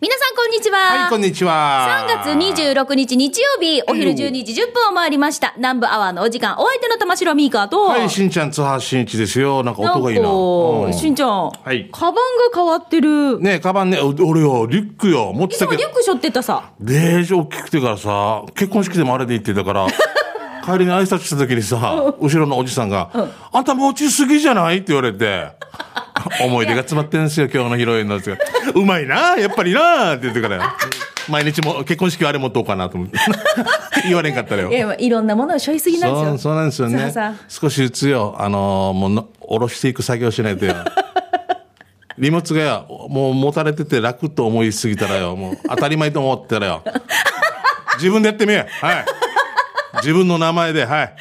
皆さんこんにちは。はい、こんにちは。3月26日日曜日、お昼12時10分を回りました。南部アワーのお時間、お相手の玉城ミーカーと、はい、しんちゃん、津波しんいちですよ。なんか音がいいな。なんうんかしんちゃん、はいカバンが変わってる。ねえ、カバンね、お俺よ、リュックよ、持ってたけどいつもリュ、ック背負ってたさ。デージ大きくてからさ、結婚式でもあれで行ってたから、帰りに挨拶した時にさ、後ろのおじさんが、あんた持ちすぎじゃない？って言われて、思い出が詰まってるんですよ、今日の披露宴なんですよ。うまいな、やっぱりな、って言ってから、毎日も結婚式はあれ持っとうかなと思って。言われんかったらよい。や、いろんなものを背負いすぎなんですよ。そうなんですよね。少しずつよ、あのーもうの、下ろしていく作業しないとよ。荷物がよ、もう持たれてて楽と思いすぎたらよ、もう当たり前と思ったらよ。自分でやってみはい。自分の名前で、はい。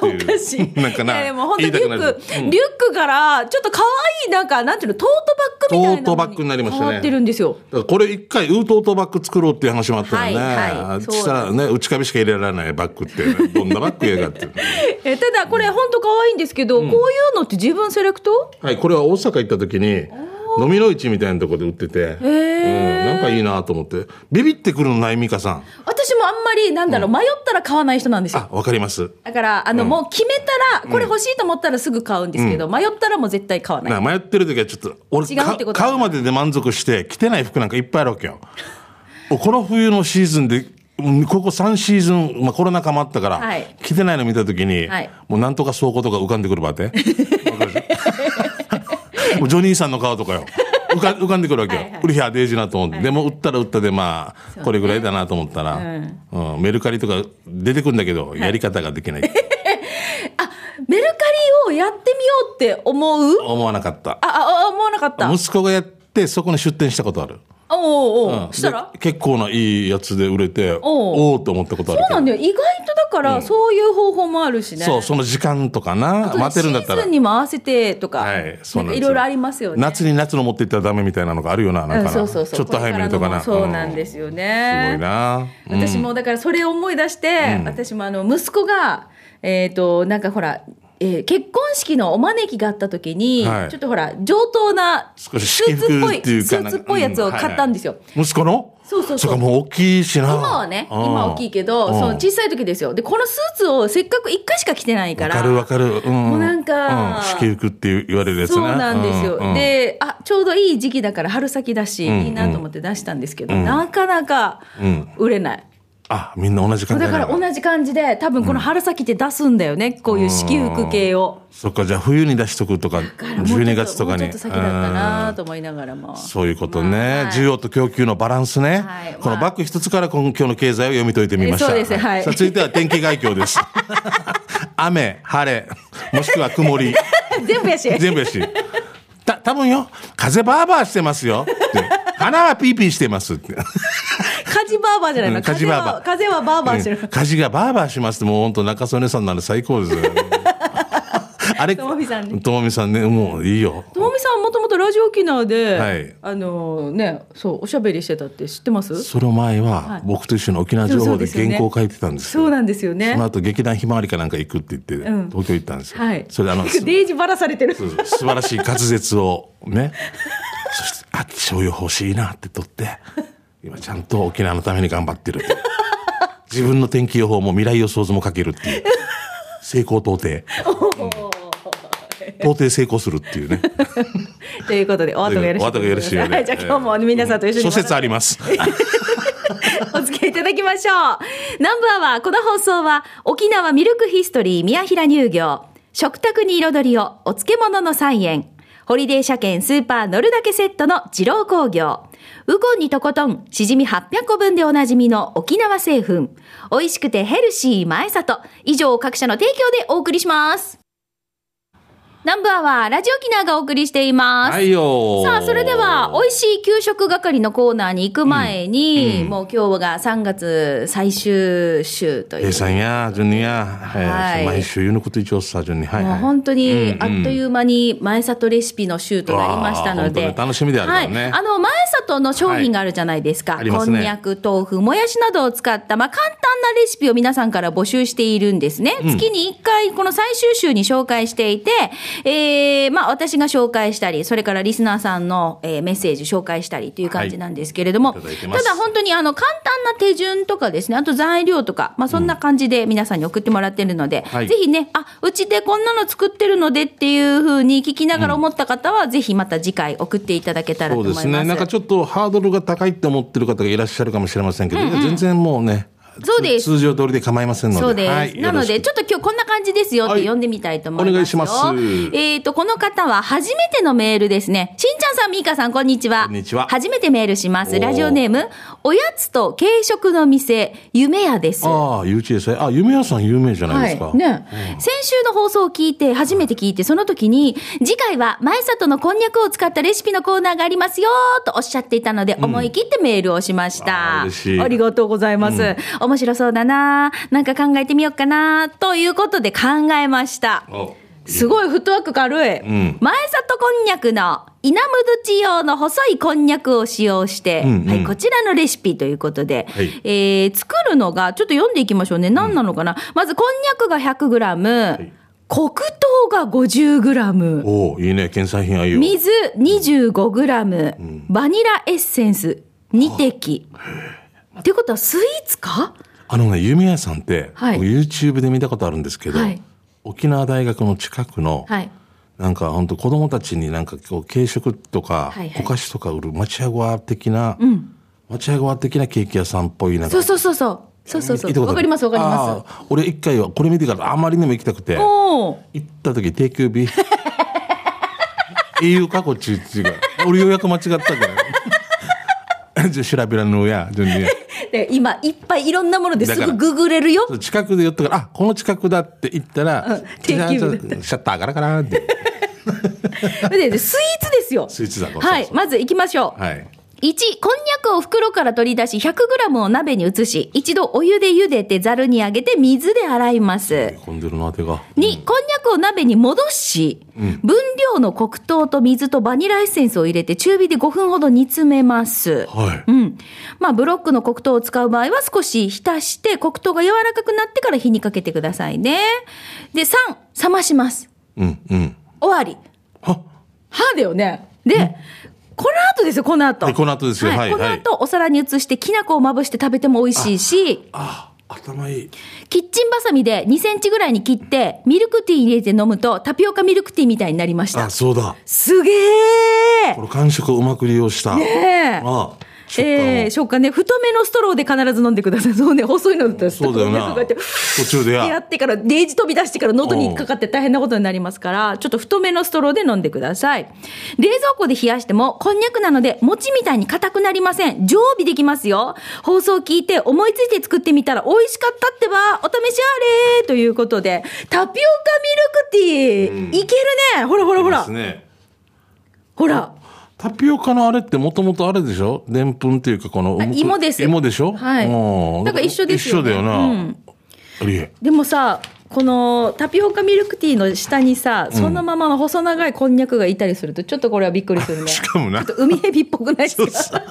おかしい。なんかないやでも本当リュック、リュックから、ちょっと可愛い、なんか、なんていうの、トートバッグみたいな。トートバッグになりましたね変わってるんですよ。これ一回ウートートバッグ作ろうっていう話もあったよね。はいしたらね、内壁しか入れられないバッグって、どんなバッグやがって。えただ、これ本当可愛いんですけど、こういうのって自分セレクト？はい、これは大阪行った時に、飲みの市みたいなところで売ってて、うん、なんかいいなと思って。ビビってくるのない、ミカさん。私もあんまり、なんだろう、迷ったら買わない人なんですよ。あ、わかります。だから、あの、もう決めたら、これ欲しいと思ったらすぐ買うんですけど、迷ったらもう絶対買わない。な迷ってる時はちょっと、俺違うってことだ買うまでで満足して、着てない服なんかいっぱいあるわけよ。この冬のシーズンで、うんここ3シーズン、まあ、コロナ禍もあったから、はい着てないの見た時に、はいもうなんとか倉庫とか浮かんでくるばって。ジョニーさんの顔とかよ。浮か浮かんでくるわけよ。はいはい売りはデージなと思って。でも売ったら売ったでまあ、これぐらいだなと思ったら、うんメルカリとか出てくるんだけど、やり方ができない。メルカリをやってみようって思う？思わなかった。あ、あ、あ思わなかった。息子がやって、そこに出店したことある。おうおううんしたら？で結構ないいやつで売れて、おうおおーと思ったことある。そうなんだよ。意外とだから、そういう方法もあるしね。そう、その時間とかな、待てるんだったらシーズン。にも合わせてとか、はい、そうなんですよなんかいろいろありますよね。夏に夏の持っていったらダメみたいなのがあるよな、なんかうん、な。そうそうそう。ちょっと早めにとかな。そうなんですすよね。すごいな。うん私もだからそれを思い出して、私もあの息子が、えっ、と、なんかほら、えー結婚式のお招きがあった時に、はいちょっとほら、上等なスーツっぽい、スーツっぽいやつを買ったんですよ。うんはいはい息子の？そうそうそうそもう大きいしな。今はね、うん今は大きいけど、うんその小さい時ですよ。で、このスーツをせっかく一回しか着てないから。わかるわかる。うん。もうなんかうん、式服って言われるやつね。そうなんですよ。うんうんで、あ、ちょうどいい時期だから春先だし、んいいなと思って出したんですけど、なかなかうん売れない。あ、みんな同じ感じだから同じ感じで、多分この春先って出すんだよね、こういう式服系を。そっか、じゃあ冬に出しとくとか、だからもうちょっ12月とかに。ちょっと先だったなと思いながらも。そういうことね、まあはい需要と供給のバランスね。はいこのまあバック一つから今今日の経済を読み解いてみました。そうですはいさあ続いては天気概況です。雨、晴れ、もしくは曇り。全部やし。全部やし。た、多分よ、風バーバーしてますよ。って花はピーピーしてますって。カジバーバーじゃないの。うんカジバーバー風はバーバーしてる。火事がバーバーしますって、もう本当中曽根さんなら最高ですよ。あれ、ともみさんねともみさんね、もういいよ。ともみさんもともとラジオ沖縄で、はいあのね、そう、おしゃべりしてたって知ってます？その前は、僕と一緒に沖縄情報で原稿を書いてたんですよ。そうなんですよねその。後劇団ひまわりかなんか行くって言って、うん東京行ったんですよ。はい。それであの、す デージばらされてる。素晴らしい滑舌をね、そして、あ、気象予報欲しいなって取って、今ちゃんと沖縄のために頑張ってる。自分の天気予報も未来予想図も書けるっていう。成功到底。到底成功するっていうね。ということで、お後がよろしいお後がよろしいようではい、じゃあ今日も皆さんと一緒に。諸説あります。お付き合いいただきましょう。南部アワー、この放送は、沖縄ミルクヒストリー宮平乳業、食卓に彩りを、お漬物の菜園、ホリデー車検スーパー乗るだけセットの二郎工業、ウコンにとことん、しじみ800個分でおなじみの沖縄製粉、美味しくてヘルシー前里、以上各社の提供でお送りします。南部アワー、ラジオ沖縄がお送りしています。はいよさあ、それでは、美味しい給食係のコーナーに行く前に、もう今日が3月最終週という。平さんや、順にや、はいえー毎週言うのこと一応さ、順に。はい、はい。もう本当にあっという間に前里レシピの週となりましたので。うわー本当に楽しみであるからねはい。あの、前里の商品があるじゃないですか。はいありますねこんにゃく、豆腐、もやしなどを使った、まあ、簡単なレシピを皆さんから募集しているんですね。月に1回、この最終週に紹介していて、えー、まあ私が紹介したり、それからリスナーさんの、えーメッセージ紹介したりという感じなんですけれども、はいいただ本当にあの簡単な手順とかですね、あと材料とか、まあそんな感じで皆さんに送ってもらってるので、はい。ぜひね、あ、うちでこんなの作ってるのでっていうふうに聞きながら思った方は、ぜひまた次回送っていただけたらと思います。そうですね。なんかちょっとハードルが高いって思ってる方がいらっしゃるかもしれませんけど、いや全然もうね、そうです通常通りで構いませんので。そうです。はいなので、ちょっと今日こんな感じですよってはい読んでみたいと思いますよ。お願いしますえっ、と、この方は初めてのメールですね。しんちゃんさん、みーかさん、こんにちは。こんにちは初めてメールします。ラジオネーム、おやつと軽食の店、夢屋です。ああ、ゆうちえさん。あ、夢屋さん有名じゃないですか。はい。ね、先週の放送を聞いて、初めて聞いて、その時に、次回は前里のこんにゃくを使ったレシピのコーナーがありますよとおっしゃっていたので、思い切ってメールをしました。あー嬉しいありがとうございます。面白そうだななんか考えてみようかなということで考えました。おすごいフットワーク軽い。ん前里こんにゃくの稲むどち用の細いこんにゃくを使用して、うんうんはい、こちらのレシピということで、はいえー作るのが、ちょっと読んでいきましょうね。何なのかな、まず、こんにゃくが 100g、い黒糖が 50g、おおいいね。県産品あいよ。水 25g、バニラエッセンス2滴。ってことはスイーツか？あのね、夢屋さんって、はい。僕 YouTube で見たことあるんですけど、はい。沖縄大学の近くの、はい。なんか本当子供たちになんかこう軽食とかはいはい。お菓子とか売る町屋ご的な、町屋ご的なケーキ屋さんっぽいなんか。そうそうそうそう。そうそうそう。わかりますわかりまあー俺一回はこれ見てからあまりにも行きたくて行った時定休日。英雄かこっちっていうか俺予約間違ったからじゃあ調べらんのや順に で今いっぱいいろんなものですぐググれるよ。近くで寄ったからあこの近くだって言ったら、うんシャッターからかなって ででスイーツですよ。スイーツだはいまず行きましょう。はい1、こんにゃくを袋から取り出し 100g を鍋に移し、一度お湯で茹でてざるにあげて水で洗います。混んでるな手が2、こんにゃくを鍋に戻し、分量の黒糖と水とバニラエッセンスを入れて中火で5分ほど煮詰めます。はいうん。まあ、ブロックの黒糖を使う場合は少し浸して黒糖が柔らかくなってから火にかけてくださいね。で、3、冷まします。うんうん終わり。ははだよね。で、この後ですよ、この後。はいこの後ですよ。はい。この後、お皿に移して、きな粉をまぶして食べても美味しいし、あ頭いい。キッチンバサミで2センチぐらいに切って、ミルクティー入れて飲むと、タピオカミルクティーみたいになりました。あ。そうだ。すげえこれ感触をうまく利用した。ねえ。あ食感をえー、食感ね、太めのストローで必ず飲んでください。そうね、細いのだったらそうだよな途中でや やってから、デージ飛び出してから喉にかかって大変なことになりますから、ちょっと太めのストローで飲んでください。冷蔵庫で冷やしても、こんにゃくなので、餅みたいに硬くなりません。常備できますよ。放送聞いて思いついて作ってみたら美味しかったってば、お試しあれということで、タピオカミルクティー、いけるね。ほらほらほらです。ねほら。タピオカのあれってもともとあれでしょ？でんぷんっていうかこのあ芋です芋でしょ？はい。うん。だから一緒ですよね。一緒だよな、うん。ありえ。でもさ、このタピオカミルクティーの下にさ、そのままの細長いこんにゃくがいたりすると、ちょっとこれはびっくりするね。しかもな。ちょっと海蛇っぽくないですか？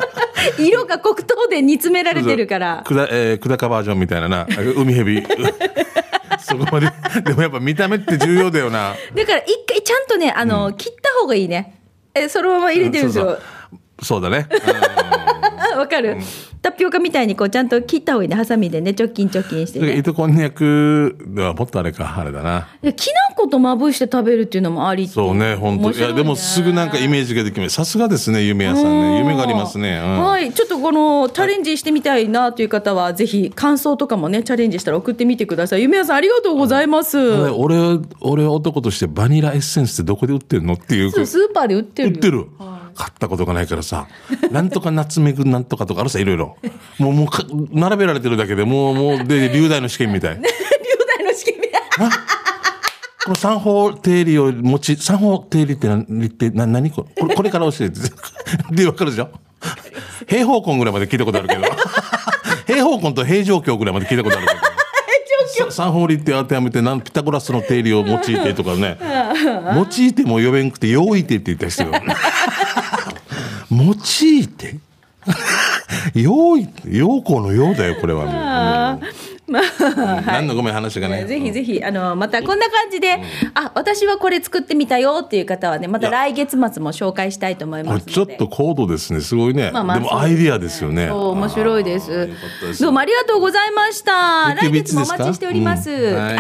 色が黒糖で煮詰められてるから。くだ、えー、くだかバージョンみたいなな。海蛇 そこまで。でもやっぱ見た目って重要だよな。だから一回ちゃんとね、あの、切った方がいいね。え、そのまま入れてるんですよ。そうそう。そうだね、わかる、タピオカみたいにこうちゃんと切った方がいいね。ハサミでね、チョキンチョキンしてうん、ね。糸こんにゃくではもっとあれかあれだな。できな粉とまぶして食べるっていうのもありそうね本当。面白いやでもすぐなんかイメージができます。さすがですね夢屋さんね。夢がありますね、うん。はい、ちょっとこのチャレンジしてみたいなという方は、ぜひ感想とかもね、チャレンジしたら送ってみてください。夢屋さん、ありがとうございます。で俺俺男としてバニラエッセンスってどこで売ってるのっていう。スーパーで売ってる。よ。売ってる、買ったことがないからさなんとかナツメグなんとかとかあるさいろいろ。もうもうか並べられてるだけでもうもうで 流大の試験みたい。龍大の試験みたい。この三方定理を持ち三方定理って何ってな何これ？これから教えて。で分かるでしょ？平方根ぐらいまで聞いたことあるけど。平方根と平常鏡ぐらいまで聞いたことあるけど。さ三方理って当てはめてなんピタゴラスの定理を用いてとかね。用いても呼べんくて用いてって言った人よいて？用いて陽光のようだよこれは、あ ー何のごめん話がね。ぜひぜひ、あの、またこんな感じで、あ、私はこれ作ってみたよっていう方はね、また来月末も紹介したいと思います。ちょっと高度ですね。すごいね。まあまあでもアイディアですよね。面白いですどうもありがとうございました。来月もお待ちしております。うんはい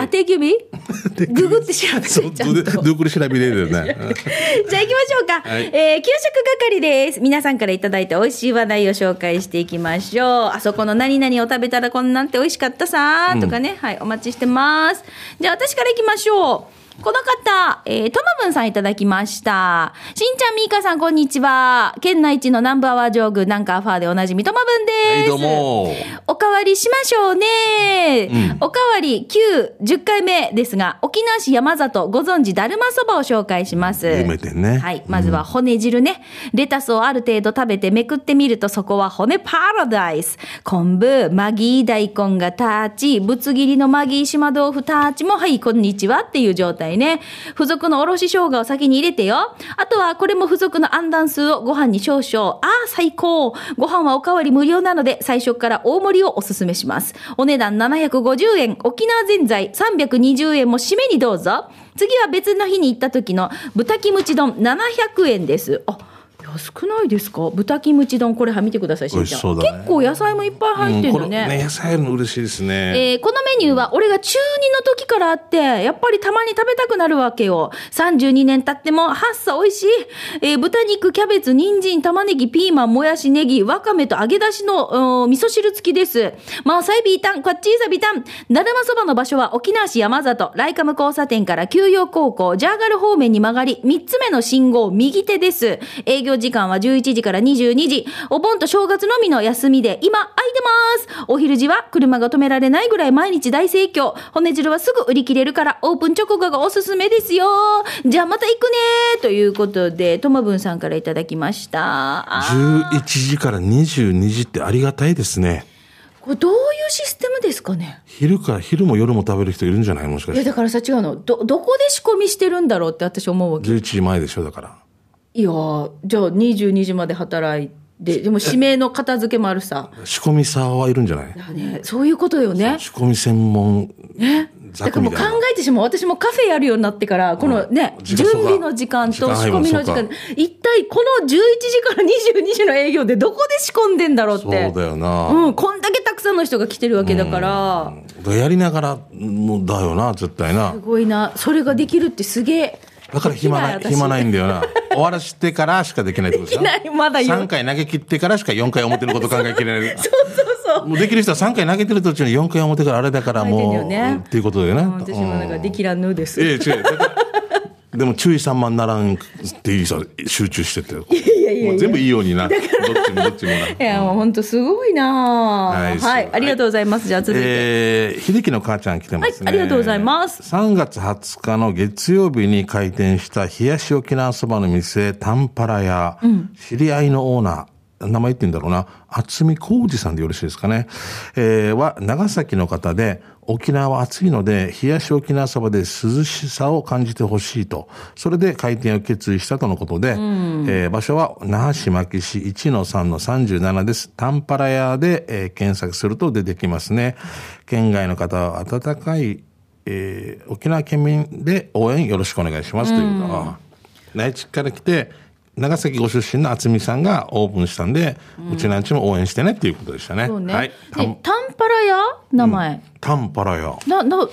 ググって調べてちゃんと。どどこで調べれるよね。じゃあ行きましょうか。はいえー給食係です。皆さんからいただいた美味しい話題を紹介していきましょう。あそこの何々を食べたらこんなんて美味しかったさーとかね、はい、お待ちしてます。じゃあ私から行きましょう。この方、えー、とまぶんさんいただきました。しんちゃん、みーかさん、こんにちは。県内一のナンバーワージョーグ、ナンカーファーでおなじみ、とまぶんです。はい、どうも。おかわりしましょうね、おかわり9、10回目ですが、沖縄市山里ご存知だるまそばを紹介します。有名店ねはい。まずは骨汁ね。レタスをある程度食べてめくってみるとそこは骨パラダイス。昆布、マギー大根がターチ、ぶつ切りのマギー島豆腐ターチもはい、こんにちはっていう状態ね。付属のおろし生姜を先に入れてよ。あとはこれも付属のアンダン数をご飯に少々。ああ、最高。ご飯はおかわり無料なので最初から大盛りをおすすめします。お値段750円。沖縄ぜんざい320円も締めにどうぞ。次は別の日に行った時の豚キムチ丼700円です。あ、安くないですか？豚キムチ丼これは見てください、しんちゃん。ね結構野菜もいっぱい入ってるのね。うんね、野菜の嬉しいですね。えーこのメニューは俺が中2の時からあって、やっぱりたまに食べたくなるわけよ。32年経っても、はっさ美味しい。えー豚肉、キャベツ、人参、玉ねぎ、ピーマン、もやし、ネギ、わかめと揚げ出しの、うん味噌汁付きです。まあ、サイビータン、こっちいさビタン。だるまそばの場所は沖縄市山里、ライカム交差点から休養高校、ジャーガル方面に曲がり、3つ目の信号、右手です。営業時間は11時から22時。お盆と正月のみの休みで、今、空いてます。お昼時は車が止められないぐらい毎日大盛況。骨汁はすぐ売り切れるから、オープン直後がおすすめですよ。じゃあまた行くねということで、ともぶんさんからいただきました。あー11時から22時ってありがたいですね。これどういうシステムですかね？昼から、昼も夜も食べる人いるんじゃない？もしかして。いやだからさ違うの。ど、どこで仕込みしてるんだろうって私思うわけ。11時前でしょ、だから。いやーじゃあ22時まで働いて、でも指名の片付けもあるさ。仕込みさはいるんじゃない？だね、そういうことよね。仕込み専門ザだからもう考。えてしまう。私もカフェやるようになってから、このね、うか。備の時間と仕込みの時間。一体この11時から22時の営業でどこで仕込んでんだろうっそうて。だよな。うん、こんだけたくさんの人が来てるわけだから、やりながら、もうだよな、絶対なす。ごいな。それができるってすげえ。だから暇ない、暇ないんだよな。終わらしてからしかできないってことで ないまだ言う3回投げ切ってからしか4回表のこと考えきれない。そうそうそう。もうできる人は3回投げてる途中に4回表からあれだからもう、よねっていうことだよね。うん私もなんかできらです。ええ、違う。でも注意散漫ならんっていいさ、集中してて。いやいやもう全部いいようにな。どっちもどっちもな。いや、もう本当すごいなははいい、そうありがとうございます。じゃあ続いて。えー、秀樹の母ちゃん来てますね。はいありがとうございます3月20日の月曜日に開店した冷やし沖縄そばの店、タンパラ屋、知り合いのオーナー、名前言ってんだろうな、厚見浩二さんでよろしいですかね。えー、は、長崎の方で、沖縄は暑いので、冷やし沖縄そばで涼しさを感じてほしいと。それで開店を決意したとのことで、えー場所は那覇市牧市1-3-37です。タンパラ屋で、えー検索すると出てきますね。県外の方は温かい、えー沖縄県民で応援よろしくお願いしますというか、あ内地から来て、長崎ご出身の渥美さんがオープンしたんで、うちなんちも応援してねっていうことでしたね。そうね。はい。でタンパラ屋？名前。タンパラ屋。な、な、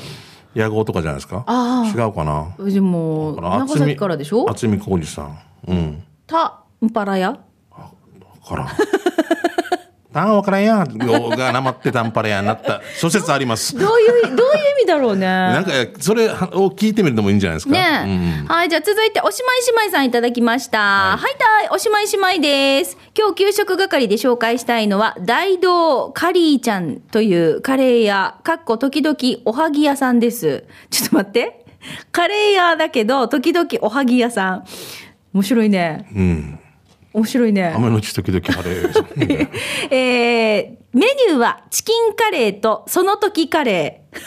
野号とかじゃないですか？あ違うかな？でも、長崎からでしょ？渥美浩二さん。うん。タンパラ屋？わからん。タンらんやんがなまってタンパラ屋になった 諸説あります。どういう、どういう意味だろうね。なんか、それを聞いてみるのもいいんじゃないですか。ねえ、はい、じゃあ続いて、おしまい姉妹さんいただきました。はい、たい、おしまい姉妹です。今日給食係で紹介したいのは、大道カリーちゃんというカレー屋、かっこ時々おはぎ屋さんです。ちょっと待って。カレー屋だけど、時々おはぎ屋さん。面白いね。うん。面白いね。雨のち時々晴れ。えー、メニューはチキンカレーとその時カレー。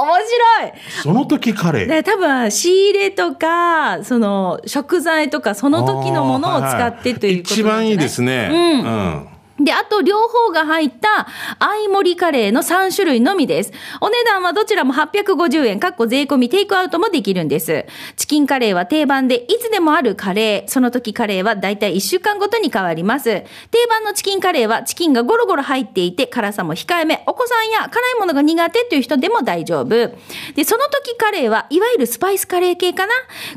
面白いその時カレー？で多分仕入れとかその食材とかその時のものを使ってということなんじゃない一番いいですね。うんうん。で、あと両方が入った相盛りカレーの3種類のみです。お値段はどちらも850円、かっこ税込みテイクアウトもできるんです。チキンカレーは定番でいつでもあるカレー。その時カレーはだいたい1週間ごとに変わります。定番のチキンカレーはチキンがゴロゴロ入っていて辛さも控えめ。お子さんや辛いものが苦手という人でも大丈夫。で、その時カレーはいわゆるスパイスカレー系かな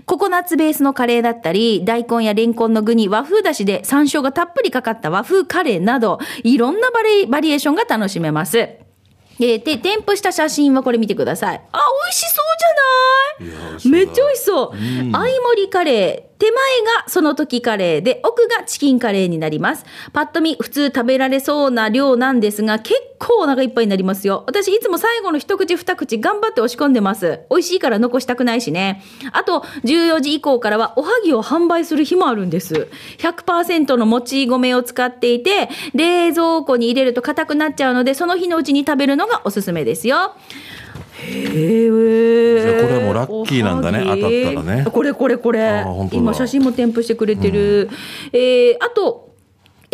ココナッツベースのカレーだったり、大根やレンコンの具に和風だしで山椒がたっぷりかかった和風カレーなど、いろんなバリバリエーションが楽しめます。えーで、添付した写真はこれ見てください。あ、美味しそうじゃない？めっちゃ美味しそう。相盛りカレー。手前がその時カレーで、奥がチキンカレーになります。パッと見、普通食べられそうな量なんですが、結構お腹いっぱいになりますよ。私、いつも最後の一口二口頑張って押し込んでます。美味しいから残したくないしね。あと、14時以降からはおはぎを販売する日もあるんです。100%のもち米を使っていて、冷蔵庫に入れると硬くなっちゃうので、その日のうちに食べるのがおすすめですよ。へえ。これもラッキーなんだね。当たったらね。これこれこれ。今写真も添付してくれてる、えーあと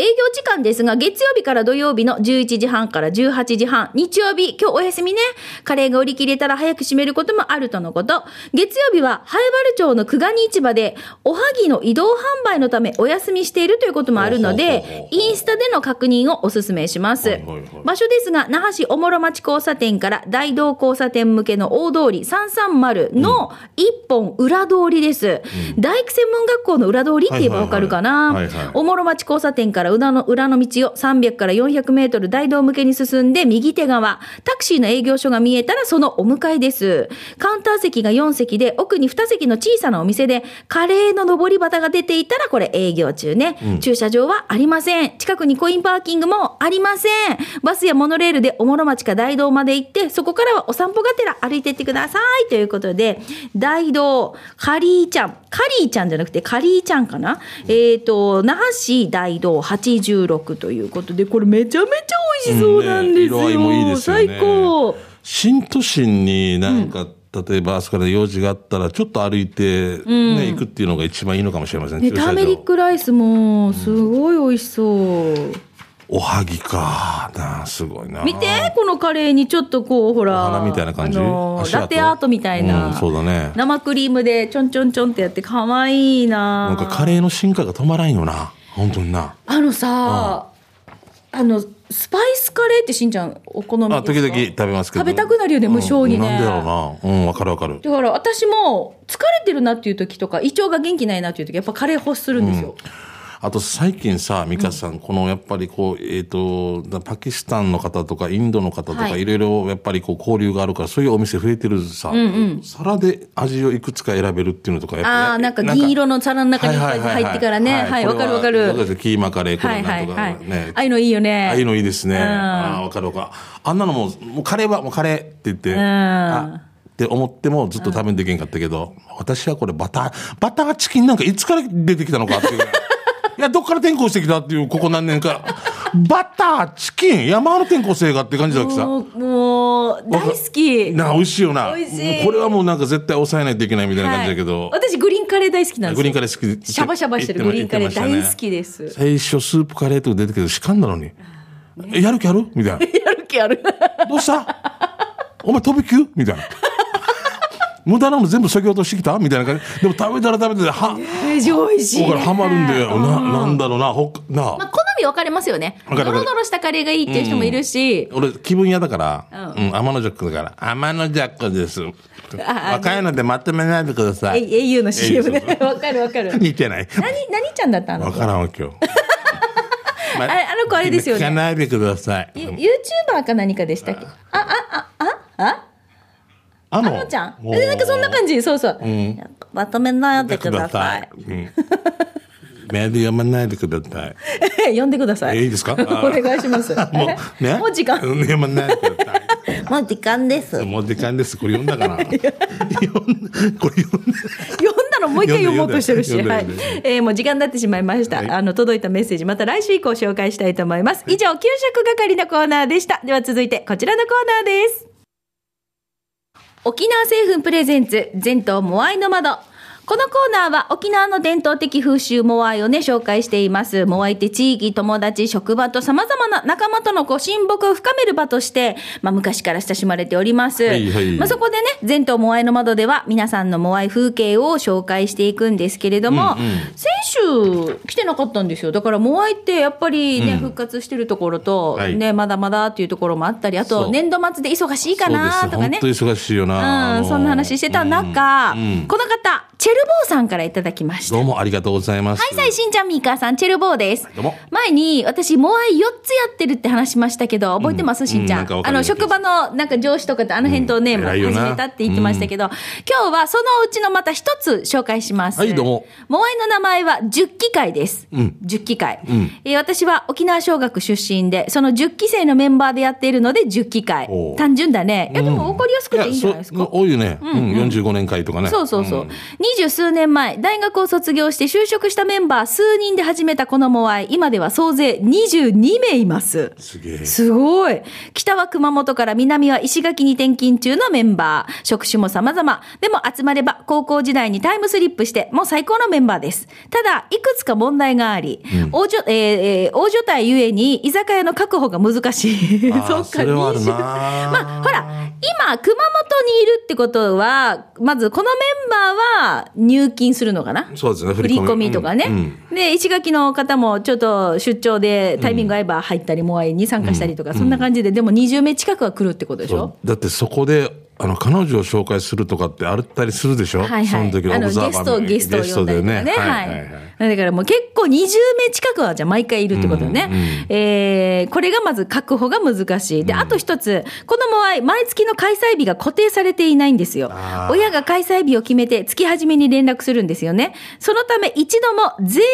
営業時間ですが、月曜日から土曜日の11時半から18時半、日曜日、今日お休みね、カレーが売り切れたら早く閉めることもあるとのこと。月曜日は、早原町の久我に市場で、おはぎの移動販売のためお休みしているということもあるのでインスタでの確認をお勧めします。場所ですが、那覇市おもろ町交差点から大道交差点向けの大通り330の一本裏通りです。大工専門学校の裏通りって言えばわかるかな。おもろ町交差点から裏の裏の道を300から400メートル大道向けに進んで右手側、タクシーの営業所が見えたらそのお迎えです。カウンター席が4席で、奥に2席の小さなお店で、カレーの上り旗が出ていたらこれ営業中ね。駐車場はありません。近くにコインパーキングもありません。バスやモノレールでおもろ町か大道まで行って、そこからはお散歩がてら歩いてってください。ということで、大道、カリーちゃん、カリーちゃんじゃなくてカリーちゃんかな？えっ、と、那覇市大道86ということで、これめちゃめちゃ美味しそうなんですよ。うんね色合いもいいですよね最高。新都心になんか、例えばあそこで用事があったら、ちょっと歩いて、ね、行くっていうのが一番いいのかもしれません。ね、ターメリックライスもすごい美味しそう。おはぎか。なあすごいな。見て、このカレーにちょっとこう、ほら。お花みたいな感じ？ラテアートみたいな。うんそうだね生クリームでちょんちょんちょんってやって可愛いななんかカレーの進化が止まらんよな。本当にな。あのさ、あの、スパイスカレーってしんちゃんお好みあ、か？時々食べますけど。食べたくなるよね無性にねうんなんでだろうな。うん、わかるわかる。だから私も疲れてるなっていう時とか胃腸が元気ないなっていう時やっぱカレー欲するんですよ、あと最近さ、ミカさん、このやっぱりこう、えっ、と、パキスタンの方とかインドの方とか、はい。い、ろいろやっぱりこう交流があるから、そういうお店増えてるさ、皿で味をいくつか選べるっていうのとか、やっぱああなんか銀色の皿の中に入ってからね。はいわかるわかる。キーマカレー、こはいれなんとかはいはい、ね。ああいうのいいよね。ああいうのいいですね。うん。ああ、わかるわかる。あんなのも、もうカレーはもうカレーって言って、ん。あって思ってもずっと食べんでけんかったけど、私はこれバター、バターチキンなんかいつから出てきたのかっていうい。いや、どっから転校してきたっていう、ここ何年か。バター、チキン、山の転校生がって感じだけどさ。もうもう大好きなあ、美味しいよな。美味しいこれはもうなんか絶対抑えないといけないみたいな感じだけど。はい私グリーンカレー大好きなんですよグリーンカレー好きシャバシャバしてるグリーンカレー大好きです最初スープカレーとか出てけど、しかんだのに。えやる気ある？みたいな。やる気あるどうした？お前飛び級？みたいな。無駄なの全部削ぎ落としてきたみたいな感じ。でも食べたら食べて、は、めっ。ちゃ美味しいここからハマるんだよ。な、なんだろうな、ほっ、なまあ、好み分かれますよね。ドロドロしたカレーがいいっていう人もいるし、俺、気分屋だから、ううん、天のジャックだから、天のジャックです。若いのでまとめないでくださえい。au の CM ねそうそう分かる分かる。似てない。何何ちゃんだったの？わからんわ、今日。まあれあの子あれですよね。聞かないでください。ユ YouTuber か何かでしたっけ？ああのちゃんえなんかそんな感じ、そうそう。んまとめないでください。うんメール読まないでください。呼んでください。えいいですか？お願いします。もう、ね？もう時間。うん読まないでください。もう時間です。もう時間です。これ読んだかな？読んこれ読んで。読んだのもう一回読もうとしてるし、はいえーもう時間になってしまいました、はいあの届いたメッセージまた来週以降紹介したいと思います以上給食係のコーナーでしたでは続いてこちらのコーナーです沖縄製粉プレゼンツ全島模合の窓。このコーナーは沖縄の伝統的風習模合をね、紹介しています。模合って地域、友達、職場と様々な仲間とのこう親睦を深める場として、まあ昔から親しまれております。はいはいまあそこでね、全島模合の窓では皆さんの模合風景を紹介していくんですけれども、先週来てなかったんですよ。だから模合ってやっぱりね、復活してるところと、はいね、まだまだっていうところもあったり、あと年度末で忙しいかなとかね。本当忙しいよな。あうん、のそんな話してた中、うんうんこの方、チェルボーさんからいただきました。どうもありがとうございます。はい、さい、しんちゃん、みーかーさん、チェルボーです。どうも前に、私、モアイ4つやってるって話しましたけど、覚えてます、しんちゃん。うんあの、職場の、なんか上司とかって、あの辺とね、うん始めたって言ってましたけど、今日はそのうちのまた一つ紹介します。はいどうも。モアイの名前は10期会です。うん10期会、んえー私は沖縄小学出身で、その10期生のメンバーでやっているので、10期会単純だね。いや、でも分かりやすくていいんじゃないですか多いよね。うん、45年会とかね。そうそうそう。二十数年前、大学を卒業して就職したメンバー数人で始めたこのモアイ、今では総勢22名います。すげえ。すごい。北は熊本から南は石垣に転勤中のメンバー。職種も様々。でも集まれば高校時代にタイムスリップして、もう最高のメンバーです。ただ、いくつか問題があり、大所、えーえー大所帯ゆえに居酒屋の確保が難しい。それはあるな20まあ、ほら、今、熊本にいるってことは、まずこのメンバーは入勤するのかな？そうですね。振り込み。とかね。うん。うん。で、石垣の方もちょっと出張でタイミング合えば入ったり、モアイに参加したりとか、そんな感じで、でも20名近くは来るってことでしょ？だってそこで、あの、彼女を紹介するとかってあったりするでしょ？はいはい。その時のあの、オブザーゲスト、バーのゲストを呼んだりとかね。ゲストではい。はいはいはいだからもう結構20名近くはじゃあ毎回いるってことね。うんうんえーこれがまず確保が難しい。で、あと一つ、このモアイ、毎月の開催日が固定されていないんですよ親が開催日を決めて月始めに連絡するんですよね。そのため一度も全員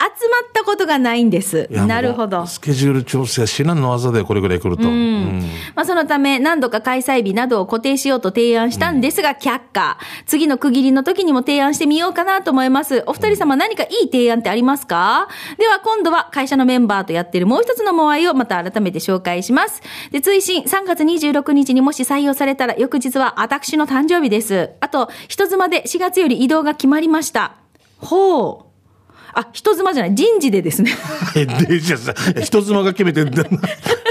が集まったことがないんです。なるほど。スケジュール調整は至難の技でこれぐらい来ると。うんまあ、そのため、何度か開催日などを固定しようと提案したんですが、却下。次の区切りの時にも提案してみようかなと思います。お二人様何かいい提案ってありますか？では、今度は会社のメンバーとやってるもう一つのモアイをまた改めて紹介します。で、追伸3月26日にもし採用されたら、翌日は私の誕生日です。あと、人妻で4月より移動が決まりました。ほう。あ、人妻じゃない、人事でですね。え、で、じゃ人妻が決めてんだ。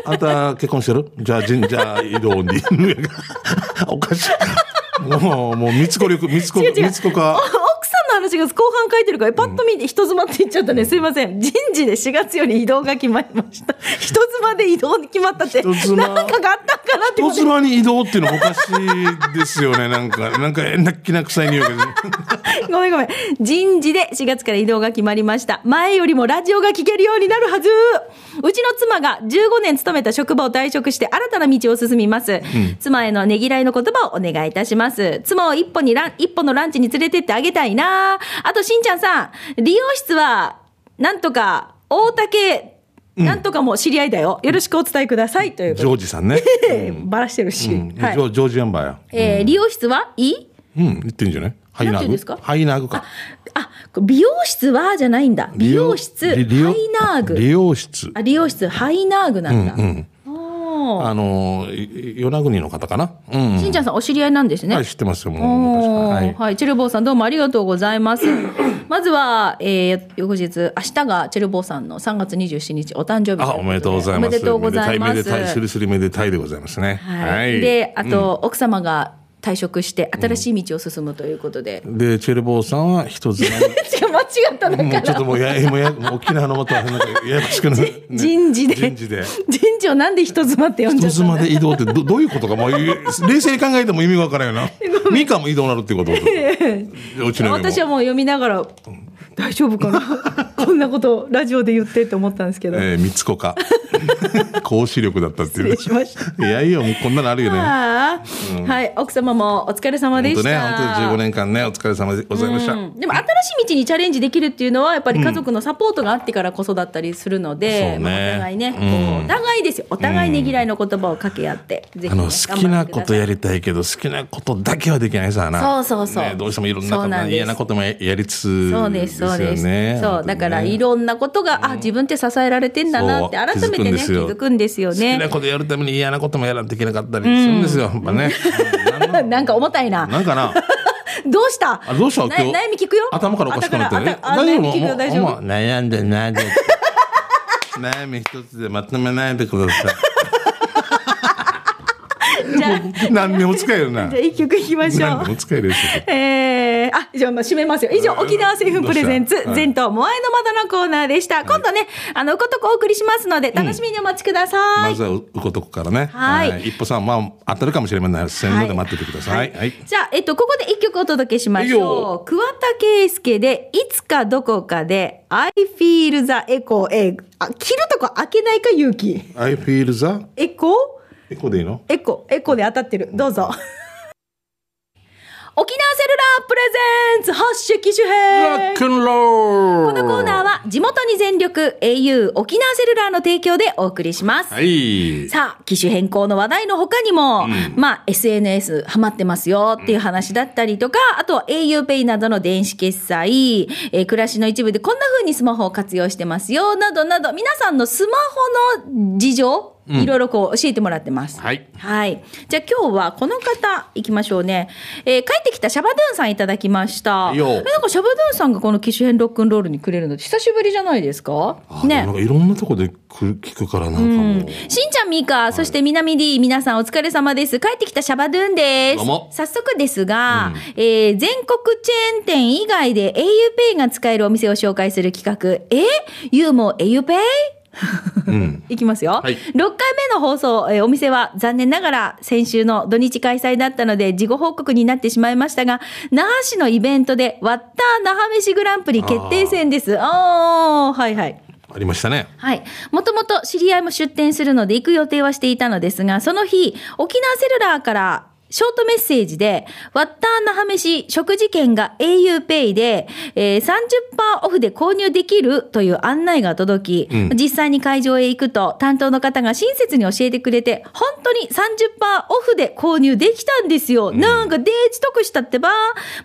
あんた結婚してる？じゃあ、じんじゃあ、移動に。おかしい。もう、もう、三つ子力、三つ子、三つ子か。奥話が後半書いてるから、パッと見て人妻って言っちゃったね。すいません。人事で4月より移動が決まりました。人妻で移動に決まったって。なんかがあったんかなって。人妻に移動っていうのもおかしいですよね。なんか、なんか、えなっきな臭い匂いが。ごめんごめん。人事で4月から移動が決まりました。前よりもラジオが聞けるようになるはず。うちの妻が15年勤めた職場を退職して新たな道を進みます。妻へのねぎらいの言葉をお願いいたします。妻を一歩にラン、一歩のランチに連れてってあげたいなあと、しんちゃんさん、理容室は、なんとか、大竹、なんとかも知り合いだよ。よろしくお伝えください。というジョージさんね。で、ばらしてるし。うん、ジはいョージアンバーや。えー理容室はいい？うん、言ってんじゃない？ハイナーグですか？ハイナーグ？か。あ、美容室はじゃないんだ。美容室、ハイナーグ。理容室。あ、理容室、ハイナーグなんだ。あの、い与那国の方かな？うん。しんちゃんさんお知り合いなんですね。はい、知ってますよ、もう。はい。はい。チェルボーさんどうもありがとうございます。まずは、えー、翌日、明日がチェルボーさんの3月27日お誕生日あ、おめでとうございます。おめでとうございます。めでたい、めでたい、すりすりめでたいでございますね。はい。で、あと、奥様が退職して新しい道を進むということで。で、チェルボーさんは一つ前に、違う、間違ったのかもうちょっともうや、もうや、もう沖縄のまた、なんかややこしくなる、ね人事で。人事で。人事をなんで人妻って呼んじゃ人妻で移動ってど どういうことか、もう冷静に考えても意味がわからんよな。ミカも移動になるってこと？うちの私はもう読みながら、大丈夫かな？こんなことラジオで言ってって思ったんですけど。えー、三つ子か。講師力だったっていう。失礼しましいやいや、もうこんなのあるよね。ああはい、奥様もお疲れ様でした。本当ね、本当に15年間ね、お疲れ様でございました。うんでも新しい道にチャレンジできるっていうのはやっぱり家族のサポートがあってからこそだったりするので、そうねまあお互いね、お互いですよお互いねぎらいの言葉を掛け合って、ぜひねあの、好きなことやりりたいけど、好きなことだけはできないさな。そうそうそうねどうしてもいろんなこと嫌なこともややりつつ、そうですそうです。そうだからいろんなことが、あ自分って支えられてんだなって改めてね気気づくんですよづくんですよ好きねなことやるために嫌なこともやらなきゃいけなかったりするんですよ。やっぱね。なんか重たいななんかな。どうした？あどうした？な今日？悩み聞くよ。頭からおかしくなってね。あたあ悩み聞くよ、大丈夫？悩んで悩んで。悩み一つでまとめないでください。何でも使えるなじゃ。あ一曲いきましょう何でも。使えるよ。えー、あ、じゃあ、まあ、締めますよ。以上、うん沖縄製粉プレゼンツ全島モアイの窓のコーナーでした。今度ね、あの、ことこお送りしますので、楽しみにお待ちください。まずはうことこからね。はい一歩さん、まあ、当たるかもしれませんので待っててください。はい。じゃあ、えっと、ここで一曲お届けしましょよう。桑田佳祐で、いつかどこかで、I feel the echo, えーあ、切るとこ開けないか、勇気。I feel the エコーエコでいいの？エコ、エコで当たってる。どうぞ。沖縄セルラープレゼンツ発射機種ロ編ックンローこのコーナーは地元に全力 au 沖縄セルラーの提供でお送りします。はい。さあ、機種変更の話題の他にも、まあ、SNS ハマってますよっていう話だったりとか、あとは auPay などの電子決済、えー暮らしの一部でこんな風にスマホを活用してますよ、などなど、皆さんのスマホの事情、いろいろこう教えてもらってます。はい。はい。じゃあ今日はこの方行きましょうね。えー帰ってきたシャバドゥンさんいただきました。いいよえなんかシャバドゥンさんがこの機種変ロックンロールにくれるの久しぶりじゃないですか？あでもなんかいろんなとこでく聞くからなんかもう。しんちゃん、みーか、そして南 D、皆さんお疲れ様です。帰ってきたシャバドゥンです。どうも早速ですが、えー全国チェーン店以外で auPay が使えるお店を紹介する企画。え ?You も auPay? うん。いきますよ。はい6回目の放送、えーお店は残念ながら先週の土日開催だったので事後報告になってしまいましたが、那覇市のイベントでワッター那覇飯グランプリ決定戦です。あー、はいはい。ありましたね。はい。もともと知り合いも出店するので行く予定はしていたのですが、その日、沖縄セルラーからショートメッセージで、ワッター那覇飯食事券が auPay で、えー、30%オフで購入できるという案内が届き、うん実際に会場へ行くと担当の方が親切に教えてくれて、本当に30%オフで購入できたんですよ。なんかデージ得したってば。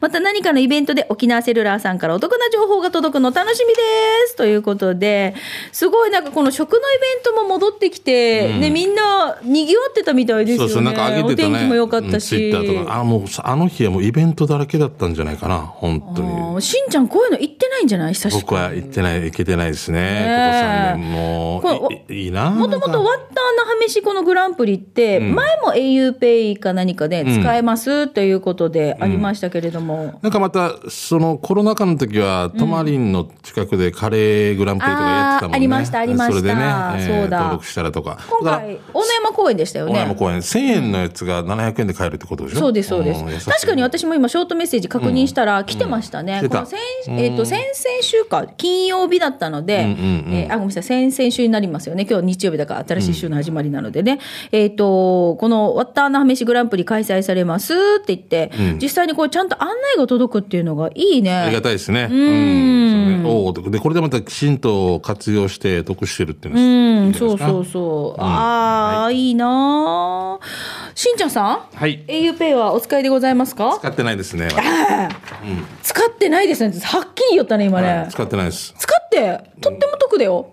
また何かのイベントで沖縄セルラーさんからお得な情報が届くの楽しみです。ということで、すごいなんかこの食のイベントも戻ってきて、うんね、みんな賑わってたみたいですよね。そうそう、なんか上げてたね。お天気も良かったツイッターとか。あ、もうさ、あの日はもうイベントだらけだったんじゃないかな。本当あに。ーしんちゃんこういうの行ってないんじゃない？久しぶり僕は行ってない、行けてないですね。ねえここ3年もこういいいな。もともとワッター那覇飯このグランプリって、うん前も auPay か何かでうん使えますということでありましたけれども。なんかまた、そのコロナ禍の時は、トマリンの近くでカレーグランプリとかやってたもんね。ありましたありましたそれでね、えーそうだ登録したらとか。今回、大野山公園でしたよね。大山公園、1000円のやつが700円で買えるってことでしょ？そうです、そうです。確かに私も今、ショートメッセージ確認したら、来てましたね。来てたこの先、えっ、と、先々週か、金曜日だったので、うんうんうんえーあ、ごめんなさい、先々週になりますよね。今日日曜日だから、新しい週の始まりなのでね。えっ、と、この、ワッターナハメシグランプリ開催されますって言って、うん実際にこう、ちゃんと案内が届くっていうのがいいね。ありがたいですね。んうん。そうねおーで、これでまたきちんと活用して得してるっていうのうん、そうそうそう。ああ、いいなーしんちゃんさん？はい。auPay はお使いでございますか？使ってないですね。使ってないですね。はっきり言ったね、今ね。はい使ってないです。使って、とっても得だよ。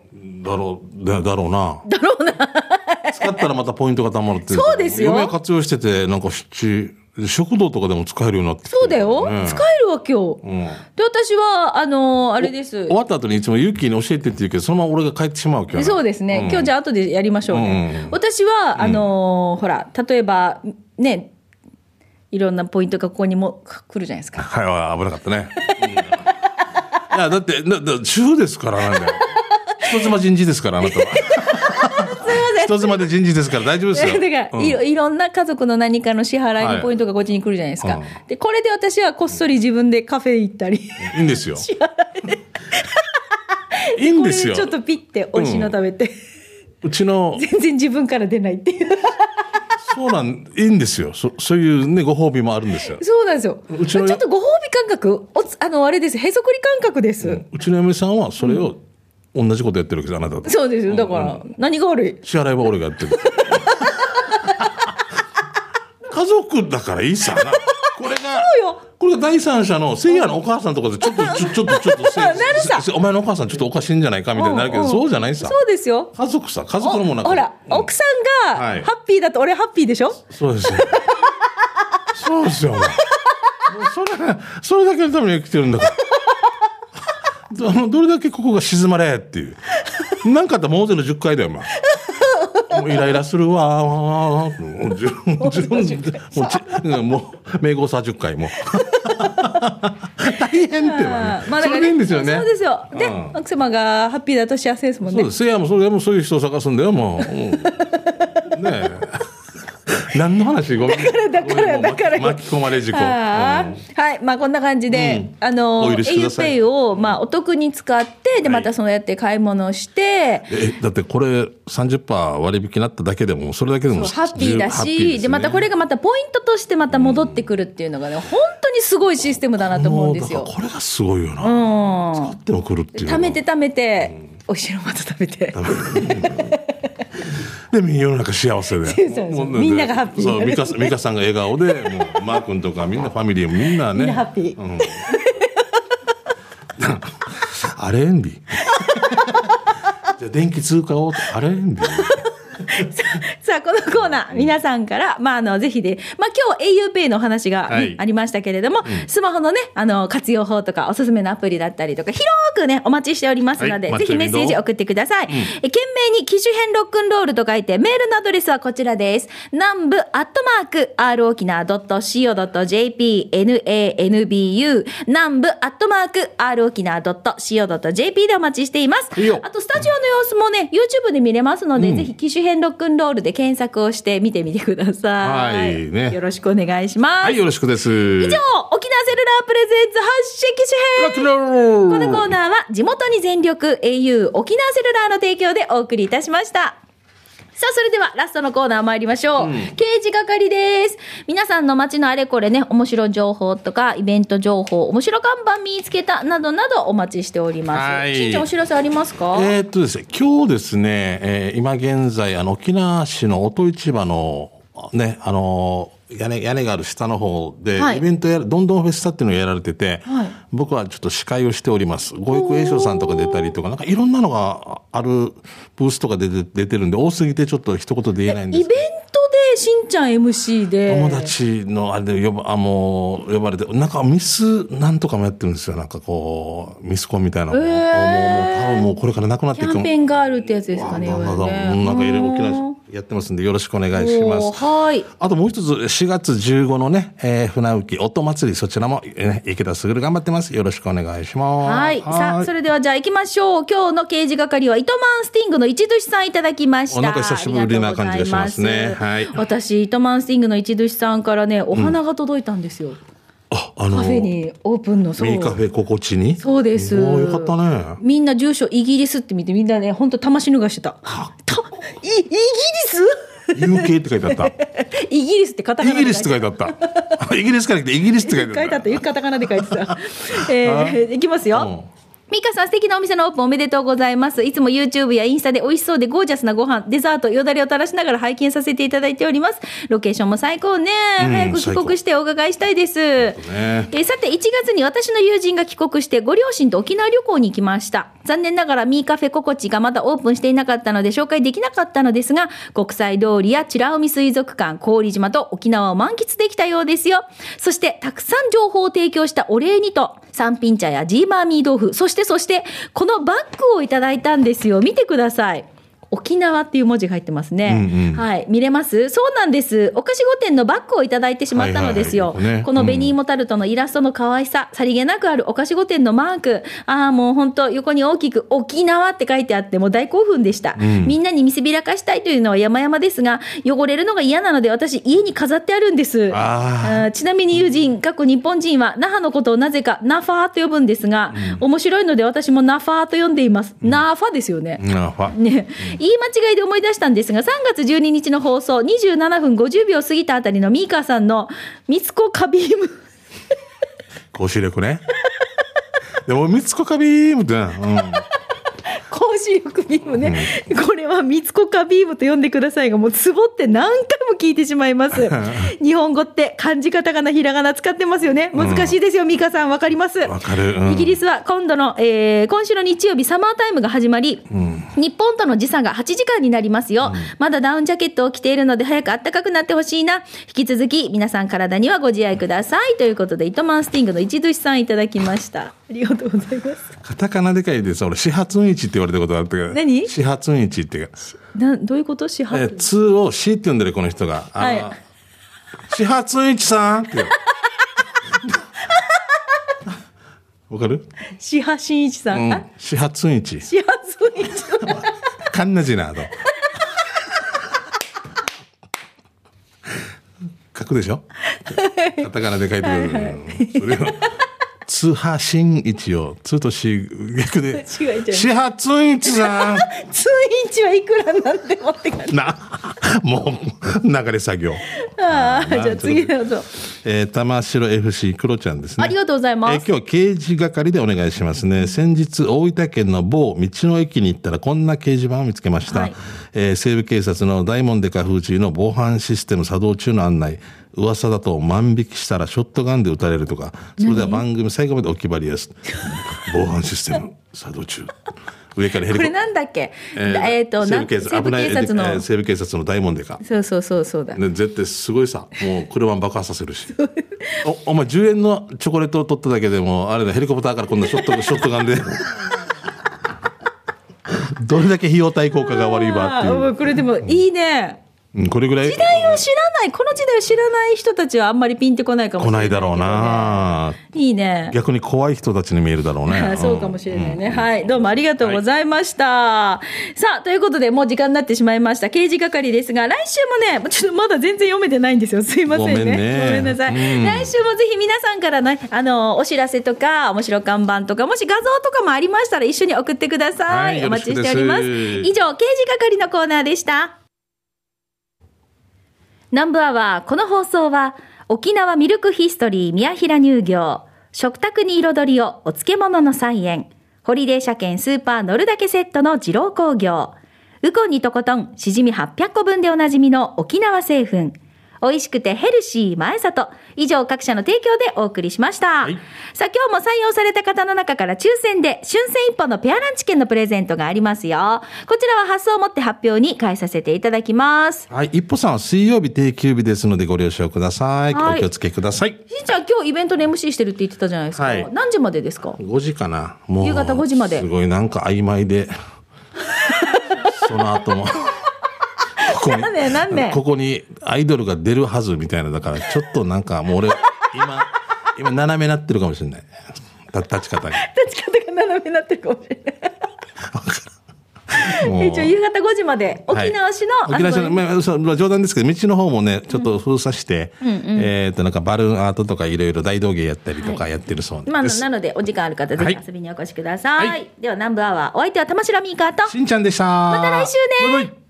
だろう、だだろうな。だろうな。使ったらまたポイントが貯まるっていう。そうですよ嫁活用してて、なんか七、食堂とかでも使えるようになってきてそうだよ。ね使えるわ、今日。うん。で、私は、あのーあれです終。わった後にいつもユッキーに教えてって言うけど、そのまま俺が帰ってしまうけど。そうですね。今日じゃあ後でやりましょうね。うん私は、あのーほら、例えば、ね、いろんなポイントがここにも来るじゃないですか。はい、危なかったね。うんいや、だって、だだ主婦ですから、なんだよ。人妻人事ですから、あなたは。人妻で人事ですから大丈夫ですよ。だから、うんいろいろんな家族の何かの支払いはいのポイントがこっちに来るじゃないですか。うんで、これで私はこっそり自分でカフェ行ったり。いいんですよ。いいんですよちょっとピッて美味しいの食べて、うちの、全然自分から出ないっていう。そうなん、いいんですよ。そそういうね、ご褒美もあるんですよ。そうなんですよ。うちょっとご褒美感覚、おつあの、あれです。へそくり感覚です。うちの嫁さんはそれを同じことやってるわけです、あなたと。そうですよ。だから、何が悪い？支払いは俺がやってる。家族だからいいさな。これが、よこれが第三者のせいやのお母さんとかでちょっと、ちょちょっと、ちょっとせ、なるさせお前のお母さんちょっとおかしいんじゃないかみたいになるけど、そうじゃないさ。そうですよ。家族さ、家族のもんなんか。ほら、うん奥さんがはいハッピーだと俺ハッピーでしょ、そうですよ。そうですよ。お前それ、それだけのために生きてるんだから。どどれだけここが沈まれっていう。なんかあったらもうぜの10回だよ、まあ。もうイライラするわ。もう自分、自分、もうもう、名号30回も。大変ってまあ、それでいいんですよね。そうですよ。で、うん奥様がハッピーだと幸せですもんねそうで。す。いや、もうそれでもそういう人を探すんだよ、もう。うんねえ。何の話？ごめん。だからだから巻き込まれ事故。はい、まあこんな感じで、あのお許しください。auPay をまあお得に使ってではい。またそうやって買い物をして、え、だってこれ30%割引になっただけでも、それだけでもハッピーだし、でまたこれがまたポイントとしてまた戻ってくるっていうのがね、本当にすごいシステムだなと思うんですよ。これがすごいよな。うん。使ってるっていう。貯めて貯めて、お汁また食べて。で、世の中幸せで。みんながハッピーそう、美香さん美香さんが笑顔で、もう、マー君とかみんなファミリーもみんなね。みんなハッピーうんアレンディ。じゃあ電気通貨をアレンディ。さあ、このコーナー、皆さんから、まあ、あの、ぜひで、まあ、今日 auPay のお話が、ねはい。ありましたけれども、スマホのね、あの、活用法とか、おすすめのアプリだったりとか、広くね、お待ちしておりますので、はい。ぜひメッセージ送ってください。え懸命に機種編ロックンロールと書いて、メールのアドレスはこちらです。南部アットマーク、r 沖縄 .co.jp、nanbu、南部アットマーク、r 沖縄 .co.jp でお待ちしています。あと、スタジオの様子もね、YouTube で見れますので、ぜひ機種編ロックンロールで検索をして見てみてください。はいねよろしくお願いします。はい、よろしくです。以以上、沖縄セルラープレゼンツ発信機種編このコーナーは地元に全力 au 沖縄セルラーの提供でお送りいたしました。さあ、それではラストのコーナー参りましょう。刑事係です。皆さんの街のあれこれね、面白情報とか、イベント情報、面白看板見つけた、などなどお待ちしております。はいしんちゃんお知らせありますか、えーっとですね、今日ですね、えー今現在、あの、沖縄市の音市場の、ね、あの、屋根、屋根がある下の方で、はいイベントやる、どんどんフェスタっていうのをやられてて、はい僕はちょっと司会をしております。ご育栄翔さんとか出たりとか、なんかいろんなのがあるブースとか出て出てるんで、多すぎてちょっと一言で言えないんですイベントでしんちゃん MC で。友達のあれで呼ば、あ、もう、呼ばれて、なんかミスなんとかもやってるんですよ。なんかこう、ミスコンみたいなのも。へーもう、もう多分もうこれからなくなっていくキャンペーンガールってやつですかね。なんかいろいろ大きなやってますんで、よろしくお願いします。はい。あともう一つ、4月15のね、えー船浮き音祭り、そちらも、えー池田卓頑張ってます。よろしくお願いします。はい。さあ、それではじゃあ行きましょう。今日の刑事係は、糸満スティングの一寿さんいただきました。おなんか久しぶりな感じがしますねはい私、糸満スティングの一寿さんからね、お花が届いたんですよ。あ、あの、カフェにオープンの、そう。ミーカフェ心地に？そうです。おーよかったね。みんな住所イギリスって見てみんなね、本当魂脱がしてた。た、い、イギリス？UK って 書いてあった。イギリスってカタカイギリスって書いてあった。イギリスから来てイギリスって書いてあっ。書いてあったた。カタカナで書いてた。えー、いきますよ。ミカさん素敵なお店のオープンおめでとうございます。いつも YouTube やインスタで美味しそうでゴージャスなご飯、デザート、よだれを垂らしながら拝見させていただいております。ロケーションも最高ね。うん早く帰国してお伺いしたいです。ねえーさて、1月に私の友人が帰国して、ご両親と沖縄旅行に行きました。残念ながら、ミーカフェココチがまだオープンしていなかったので、紹介できなかったのですが、国際通りや美ら海水族館、郡島と沖縄を満喫できたようですよ。そして、たくさん情報を提供したお礼にと、三品茶やジーマーミー豆腐、そしてそして、このバッグをいただいたんですよ。見てください。沖縄っていう文字が入ってますね。うんうんはい。見れます？そうなんです。お菓子御殿のバッグをいただいてしまったのですよ。はいはいはいねこの紅芋タルトのイラストの可愛さ、さりげなくあるお菓子御殿のマーク。ああ、もう本当横に大きく沖縄って書いてあって、もう大興奮でした。んみんなに見せびらかしたいというのは山々ですが、汚れるのが嫌なので私家に飾ってあるんです。あちなみに友人、過去日本人は那覇のことをなぜかナファーと呼ぶんですが、面白いので私もナファーと呼んでいます。ナーファですよね。うんあファね、言い間違いで思い出したんですが、3月12日の放送、27分50秒過ぎたあたりのミーカーさんの、ミツコカビーム。公衆力ね。でも、三つ子カビームってな、うん。公視力ビームね、これは三つ子かビームと呼んでくださいがもうツボって何回も聞いてしまいます。日本語って漢字カタカナひらがな使ってますよね。難しいですよ、美香さん。わかります？わかる、うん。イギリスは今度の、えー今週の日曜日サマータイムが始まり、日本との時差が8時間になりますよ、まだダウンジャケットを着ているので早く暖かくなってほしいな。引き続き皆さん体にはご自愛ください。ということで糸満スティングの一寿さんいただきました。ありがとうございます。カタカナでかいです。俺、始発運一って言われたことがあるけど。何？始発運一っていうか。などういうこと？始え発？ー、2を C って呼んでるこの人が。はい始発運一さんって。わかる？始発真一さん、あうん。始発運一。始発真一さんカンナジナード。書くでしょ？カタカナで書いてくる。うんそれを、通波新一を、通とし、逆で。違う違う始発運一さん。通一はいくらなんて持ってかな、もう、流れ作業。ああじゃあ次どうぞえー、玉城 FC クロちゃんですね。ありがとうございますえー今日刑事係でお願いしますね。先日、大分県の某道の駅に行ったらこんな掲示板を見つけました。はいえー西部警察の大門デカ風中の防犯システム作動中の案内。噂だと万引きしたらショットガンで撃たれるとか。それでは番組最後までお決まりです。防犯システム作動中。上からヘリコこれなんだっけ？ええっ、と西部警察危ないえー西部警察の大門デカ。そうそうそうそうだね、絶対すごいさ。もう車爆破させるし。お、お前10円のチョコレートを取っただけでも、あれだ、ヘリコプターからこんなショット、ショットガンで。どれだけ費用対効果が悪いわっていう。これでもいいねうんこれぐらい時代を知らないこの時代を知らない人たちはあんまりピンってこないかもし来れなけどないいだろうないいね逆に怖い人たちに見えるだろうねあ。そうかもしれないね。はい。どうもありがとうございました。さあ、ということで、もう時間になってしまいました。刑事係ですが、来週もね、ちょっとまだ全然読めてないんですよ。すいませんね。ごめんねごめんなさい。うん来週もぜひ皆さんからね、あの、お知らせとか、面白看板とか、もし画像とかもありましたら一緒に送ってください。はいお待ちしております以上、刑事係のコーナーでした。南部アワー、この放送は、沖縄ミルクヒストリー宮平乳業、食卓に彩りをお漬物の菜園、ホリデー車検スーパー乗るだけセットの二郎工業、ウコンにとことん、しじみ800個分でおなじみの沖縄製粉、美味しくてヘルシー前里。以上各社の提供でお送りしました。いさあ今日も採用された方の中から抽選で春戦一本のペアランチ券のプレゼントがありますよ。こちらは発送をもって発表に返させていただきます。はい。一歩さんは水曜日定休日ですのでご了承ください。はいお気をつけください。しんちゃん今日イベントの MC してるって言ってたじゃないですか。はい何時までですか？5時かな。もう。夕方5時まですごいなんか曖昧で。その後も。ここに ここにアイドルが出るはずみたいな。だからちょっとなんかもう俺、今、今斜めなってるかもしれない。た立ち方が。立ち方が斜めになってるかもしれない。一応夕方5時まで沖縄市の、はい沖縄市の、あまあ、冗談ですけど、道の方もね、ちょっと封鎖して、えっと、なんかバルーンアートとかいろいろ大道芸やったりとかやってるそうまあ、です。なのでお時間ある方ぜはいひ遊びにお越しください、はいでは南部アワーお相手は玉城ミーカーとしんちゃんでした。また来週ね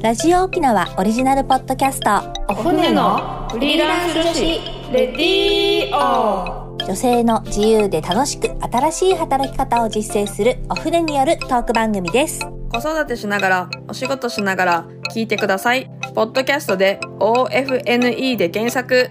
ラジオ沖縄オリジナルポッドキャストお船のフリーランス女子レディオ女性の自由で楽しく新しい働き方を実践するお船によるトーク番組です子育てしながら、お仕事しながら聞いてください。ポッドキャストで OFNE で検索。